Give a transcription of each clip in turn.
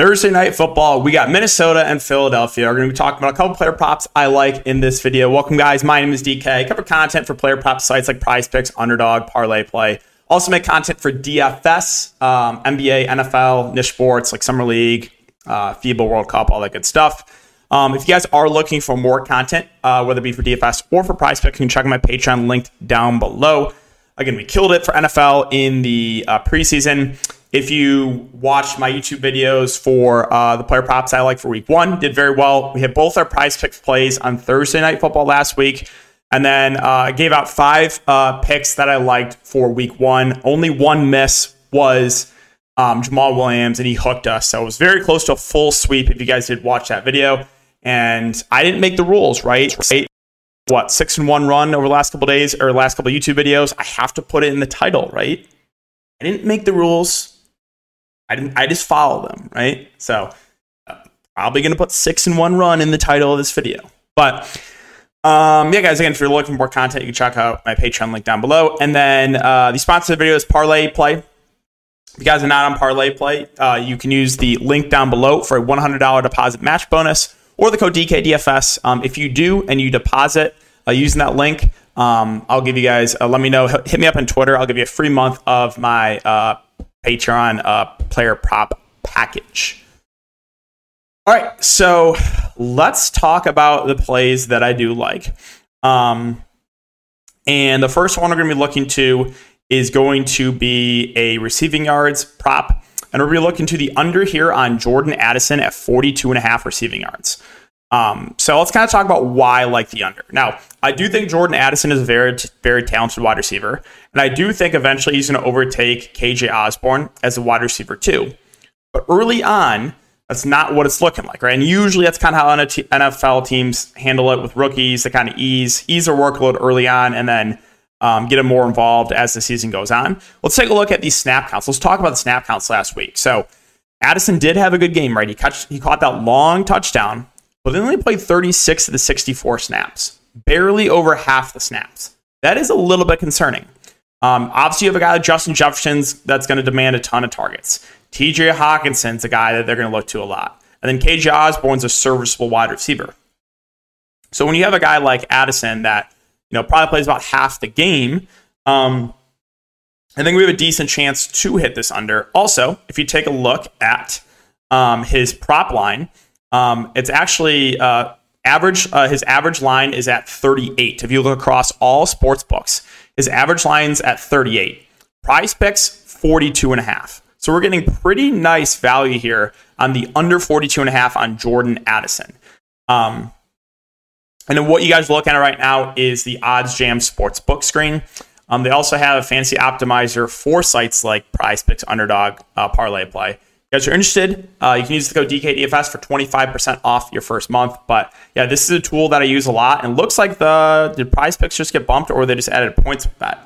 Thursday night football, we got Minnesota and Philadelphia. We're going to be talking about a couple player props I like in this video. Welcome, guys. My name is DK. I cover content for player prop sites like Prize Picks, Underdog, Parlay Play. Also make content for DFS, um, NBA, NFL, niche sports like Summer League, uh, FIBA World Cup, all that good stuff. Um, if you guys are looking for more content, uh, whether it be for DFS or for Prize Picks, you can check out my Patreon linked down below. Again, we killed it for NFL in the uh, preseason. If you watched my YouTube videos for uh, the player props I like for week one, did very well. We had both our prize picks plays on Thursday night football last week. And then uh, I gave out five uh, picks that I liked for week one. Only one miss was um, Jamaal Williams, and he hooked us. So it was very close to a full sweep if you guys did watch that video. And I didn't make the rules, right? right? What, six and one run over the last couple days or last couple YouTube videos? I have to put it in the title, right? I didn't make the rules. I didn't. I just follow them, right? So uh, probably going to put six in one run in the title of this video. But um, yeah, guys. Again, if you're looking for more content, you can check out my Patreon link down below. And then uh, the sponsor of the video is Parlay Play. If you guys are not on Parlay Play, uh, you can use the link down below for a $100 deposit match bonus or the code DKDFS. Um, if you do and you deposit uh, using that link, um, I'll give you guys. Uh, let me know. Hit me up on Twitter. I'll give you a free month of my uh, Patreon uh, player prop package. All right, so let's talk about the plays that I do like. Um, and the first one we're going to be looking to is going to be a receiving yards prop. And we're going to be looking to the under here on Jordan Addison at 42 and a half receiving yards. Um, so let's kind of talk about why I like the under. Now, I do think Jordan Addison is a very, very talented wide receiver. And I do think eventually he's going to overtake KJ Osborn as a wide receiver too. But early on, that's not what it's looking like, right? And usually that's kind of how NFL teams handle it with rookies to kind of ease ease their workload early on and then um, get them more involved as the season goes on. Let's take a look at these snap counts. Let's talk about the snap counts last week. So Addison did have a good game, right? He caught, he caught that long touchdown, but they only played 36 of the 64 snaps, barely over half the snaps. That is a little bit concerning. Um, obviously, you have a guy like Justin Jefferson's that's going to demand a ton of targets. TJ Hockenson's a guy that they're going to look to a lot. And then KJ Osborn's a serviceable wide receiver. So when you have a guy like Addison that you know probably plays about half the game, um, I think we have a decent chance to hit this under. Also, if you take a look at um, his prop line, um, it's actually uh, average. Uh, his average line is at 38. If you look across all sports books, his average line's at 38. Prize picks 42 and a half. So we're getting pretty nice value here on the under 42 and a half on Jordan Addison. Um, and then what you guys are looking at right now is the OddsJam Sportsbook screen. Um, they also have a fancy optimizer for sites like Prize Picks, Underdog, uh, Parlay Play guys are interested, uh, you can use the code DKDFS for 25% off your first month. But yeah, this is a tool that I use a lot. And looks like the did prize picks just get bumped or they just added points bet.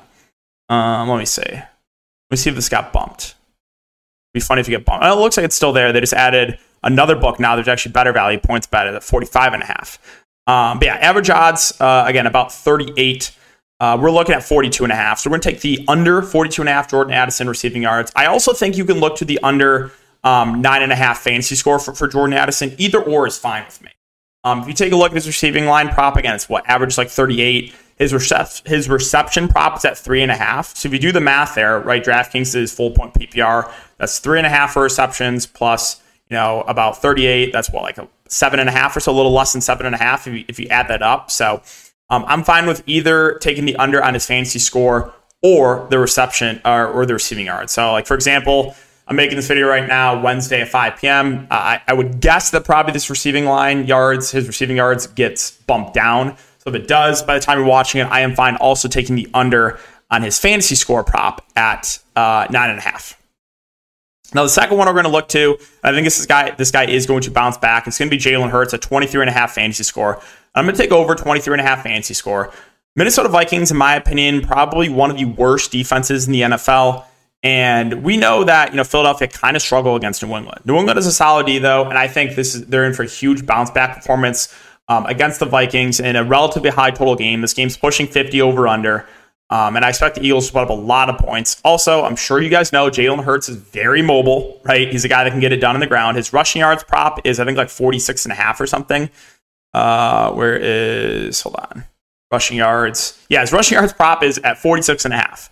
Um, let me see. Let me see if this got bumped. It'd be funny if you get bumped. Oh, it looks like it's still there. They just added another book now. There's actually better value points bet at 45 and a half. Um, but yeah, average odds, uh, again, about 38. Uh, we're looking at 42 and a half. So we're going to take the under 42 and a half Jordan Addison receiving yards. I also think you can look to the under um, nine and a half fantasy score for, for Jordan Addison. Either or is fine with me. Um, if you take a look at his receiving line prop, again, it's what average like 38. His recep- his reception prop is at three and a half. So if you do the math there, right, DraftKings is full point PPR. That's three and a half for receptions plus you know about 38. That's what like a seven and a half or so, a little less than seven and a half if you, if you add that up. So um, I'm fine with either taking the under on his fantasy score or the reception or, or the receiving yard. So like for example I'm making this video right now, Wednesday at 5 p.m. Uh, I, I, would guess that probably this receiving line yards, his receiving yards gets bumped down. So if it does, by the time you're watching it, I am fine also taking the under on his fantasy score prop at uh, nine and a half. Now the second one we're going to look to, I think this guy this guy is going to bounce back. It's going to be Jalen Hurts at 23 and a half fantasy score. I'm going to take over 23 and a half fantasy score. Minnesota Vikings, in my opinion, probably one of the worst defenses in the NFL. And we know that you know Philadelphia kind of struggle against New England. New England is a solid D though, and I think this is they're in for a huge bounce back performance um, against the Vikings in a relatively high total game. This game's pushing 50 over under. Um, and I expect the Eagles to put up a lot of points. Also, I'm sure you guys know Jalen Hurts is very mobile, right? He's a guy that can get it done on the ground. His rushing yards prop is, I think, like 46 and a half or something. Uh, where is, hold on, rushing yards. Yeah, his rushing yards prop is at 46 and a half.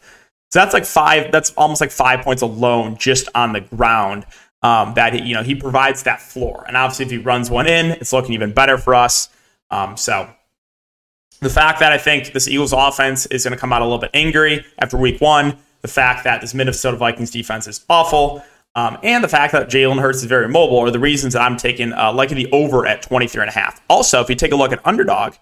So that's like five, that's almost like five points alone just on the ground. Um, that he, you know he provides that floor, and obviously if he runs one in, it's looking even better for us. Um, so the fact that I think this Eagles offense is going to come out a little bit angry after week one, the fact that this Minnesota Vikings defense is awful, um, and the fact that Jalen Hurts is very mobile are the reasons that I'm taking uh, liking the over at 23 and a half. Also, if you take a look at underdog,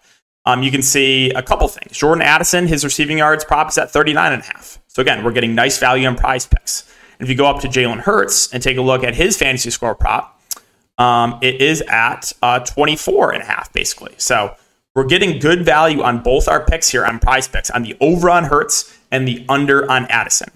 um, you can see a couple things. Jordan Addison, his receiving yards prop is at 39 and a half. So again, we're getting nice value on prize picks. And if you go up to Jalen Hurts and take a look at his fantasy score prop, um, it is at uh, 24 and a half, basically. So we're getting good value on both our picks here on prize picks, on the over on Hurts and the under on Addison.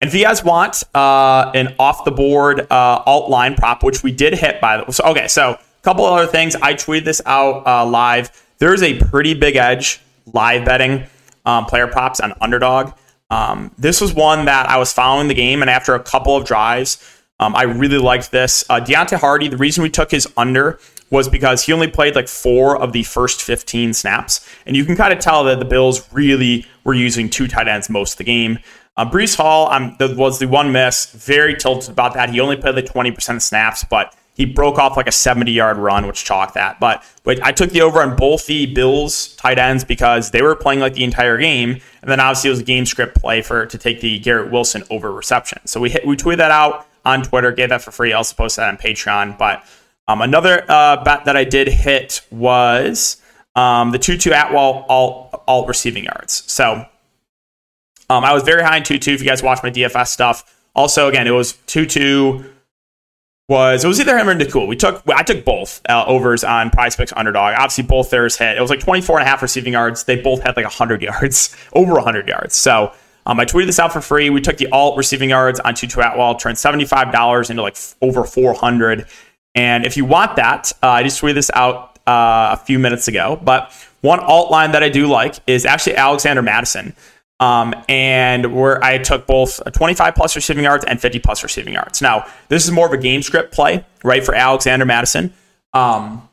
And if you guys want uh, an off the board uh, alt line prop, which we did hit by the way. So, okay, so couple other things. I tweeted this out uh, live. There's a pretty big edge live betting um, player props on underdog. Um, this was one that I was following the game, and after a couple of drives, um, I really liked this. Uh, Deonte Harty, the reason we took his under was because he only played like four of the first 15 snaps. And you can kind of tell that the Bills really were using two tight ends most of the game. Uh, Breece Hall um, was the one miss. Very tilted about that. He only played like 20% of snaps, but he broke off like a 70 yard run, which chalked that. But, but I took the over on both the Bills tight ends because they were playing like the entire game. And then obviously it was a game script play for to take the Garrett Wilson over reception. So we hit, we tweeted that out on Twitter, gave that for free. I also posted that on Patreon. But um, another uh, bet that I did hit was um, the Tutu Atwell alt, alt receiving yards. So um, I was very high in Tutu. If you guys watch my DFS stuff, also again it was Tutu was it was either him or Nacua. We took I took both uh, overs on Prize Picks underdog. Obviously both theirs hit. It was like 24 and a half receiving yards. They both had like 100 yards, over 100 yards. So um, I tweeted this out for free. We took the alt receiving yards on Tutu Atwell, turned $75 into like over 400. And if you want that, uh, I just tweeted this out uh, a few minutes ago. But one alt line that I do like is actually Alexander Mattison. Um, and where I took both 25 plus receiving yards and 50 plus receiving yards. Now, this is more of a game script play, right, for Alexander Mattison. Um,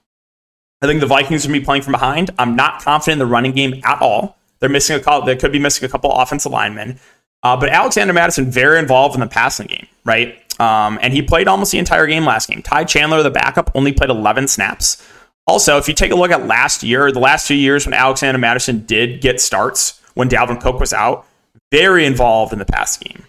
I think the Vikings are going to be playing from behind. I'm not confident in the running game at all. They're missing a couple, they could be missing a couple offensive linemen. Uh, but Alexander Mattison, very involved in the passing game, right? Um, and he played almost the entire game last game. Ty Chandler, the backup, only played 11 snaps. Also, if you take a look at last year, the last two years when Alexander Mattison did get starts when Dalvin Cook was out, very involved in the pass game.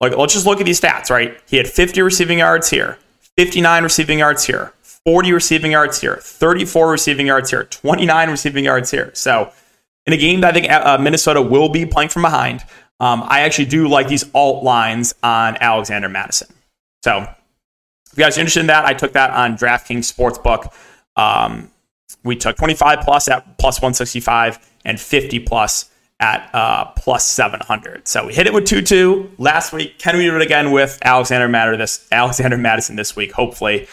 Like, let's just look at these stats, right? He had 50 receiving yards here, 59 receiving yards here, 40 receiving yards here, 34 receiving yards here, 29 receiving yards here. So, in a game that I think uh, Minnesota will be playing from behind, um, I actually do like these alt lines on Alexander Mattison. So, if you guys are interested in that, I took that on DraftKings Sportsbook. Um, we took 25 plus at plus 165 and 50 plus at uh, plus 700. So we hit it with Tutu last week. Can we do it again with Alexander Matter this Alexander Mattison this week, hopefully?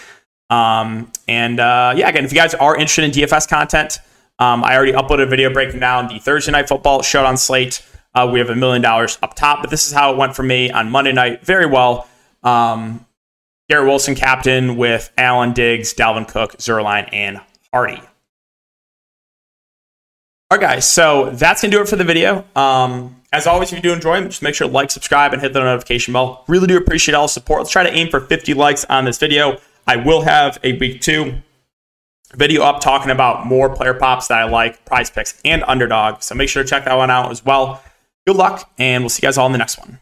Um, and uh, yeah, again, if you guys are interested in DFS content, um, I already uploaded a video breaking down the Thursday night football show on Slate. Uh, we have a million dollars up top, but this is how it went for me on Monday night. Very well. Um, Garrett Wilson captain with Allen Diggs, Dalvin Cook, Zuerlein, and Harty. All right, guys. So that's gonna do it for the video. Um, as always, if you do enjoy them, just make sure to like, subscribe, and hit the notification bell. Really do appreciate all the support. Let's try to aim for 50 likes on this video. I will have a week two video up talking about more player pops that I like, prize picks, and underdog. So make sure to check that one out as well. Good luck, and we'll see you guys all in the next one.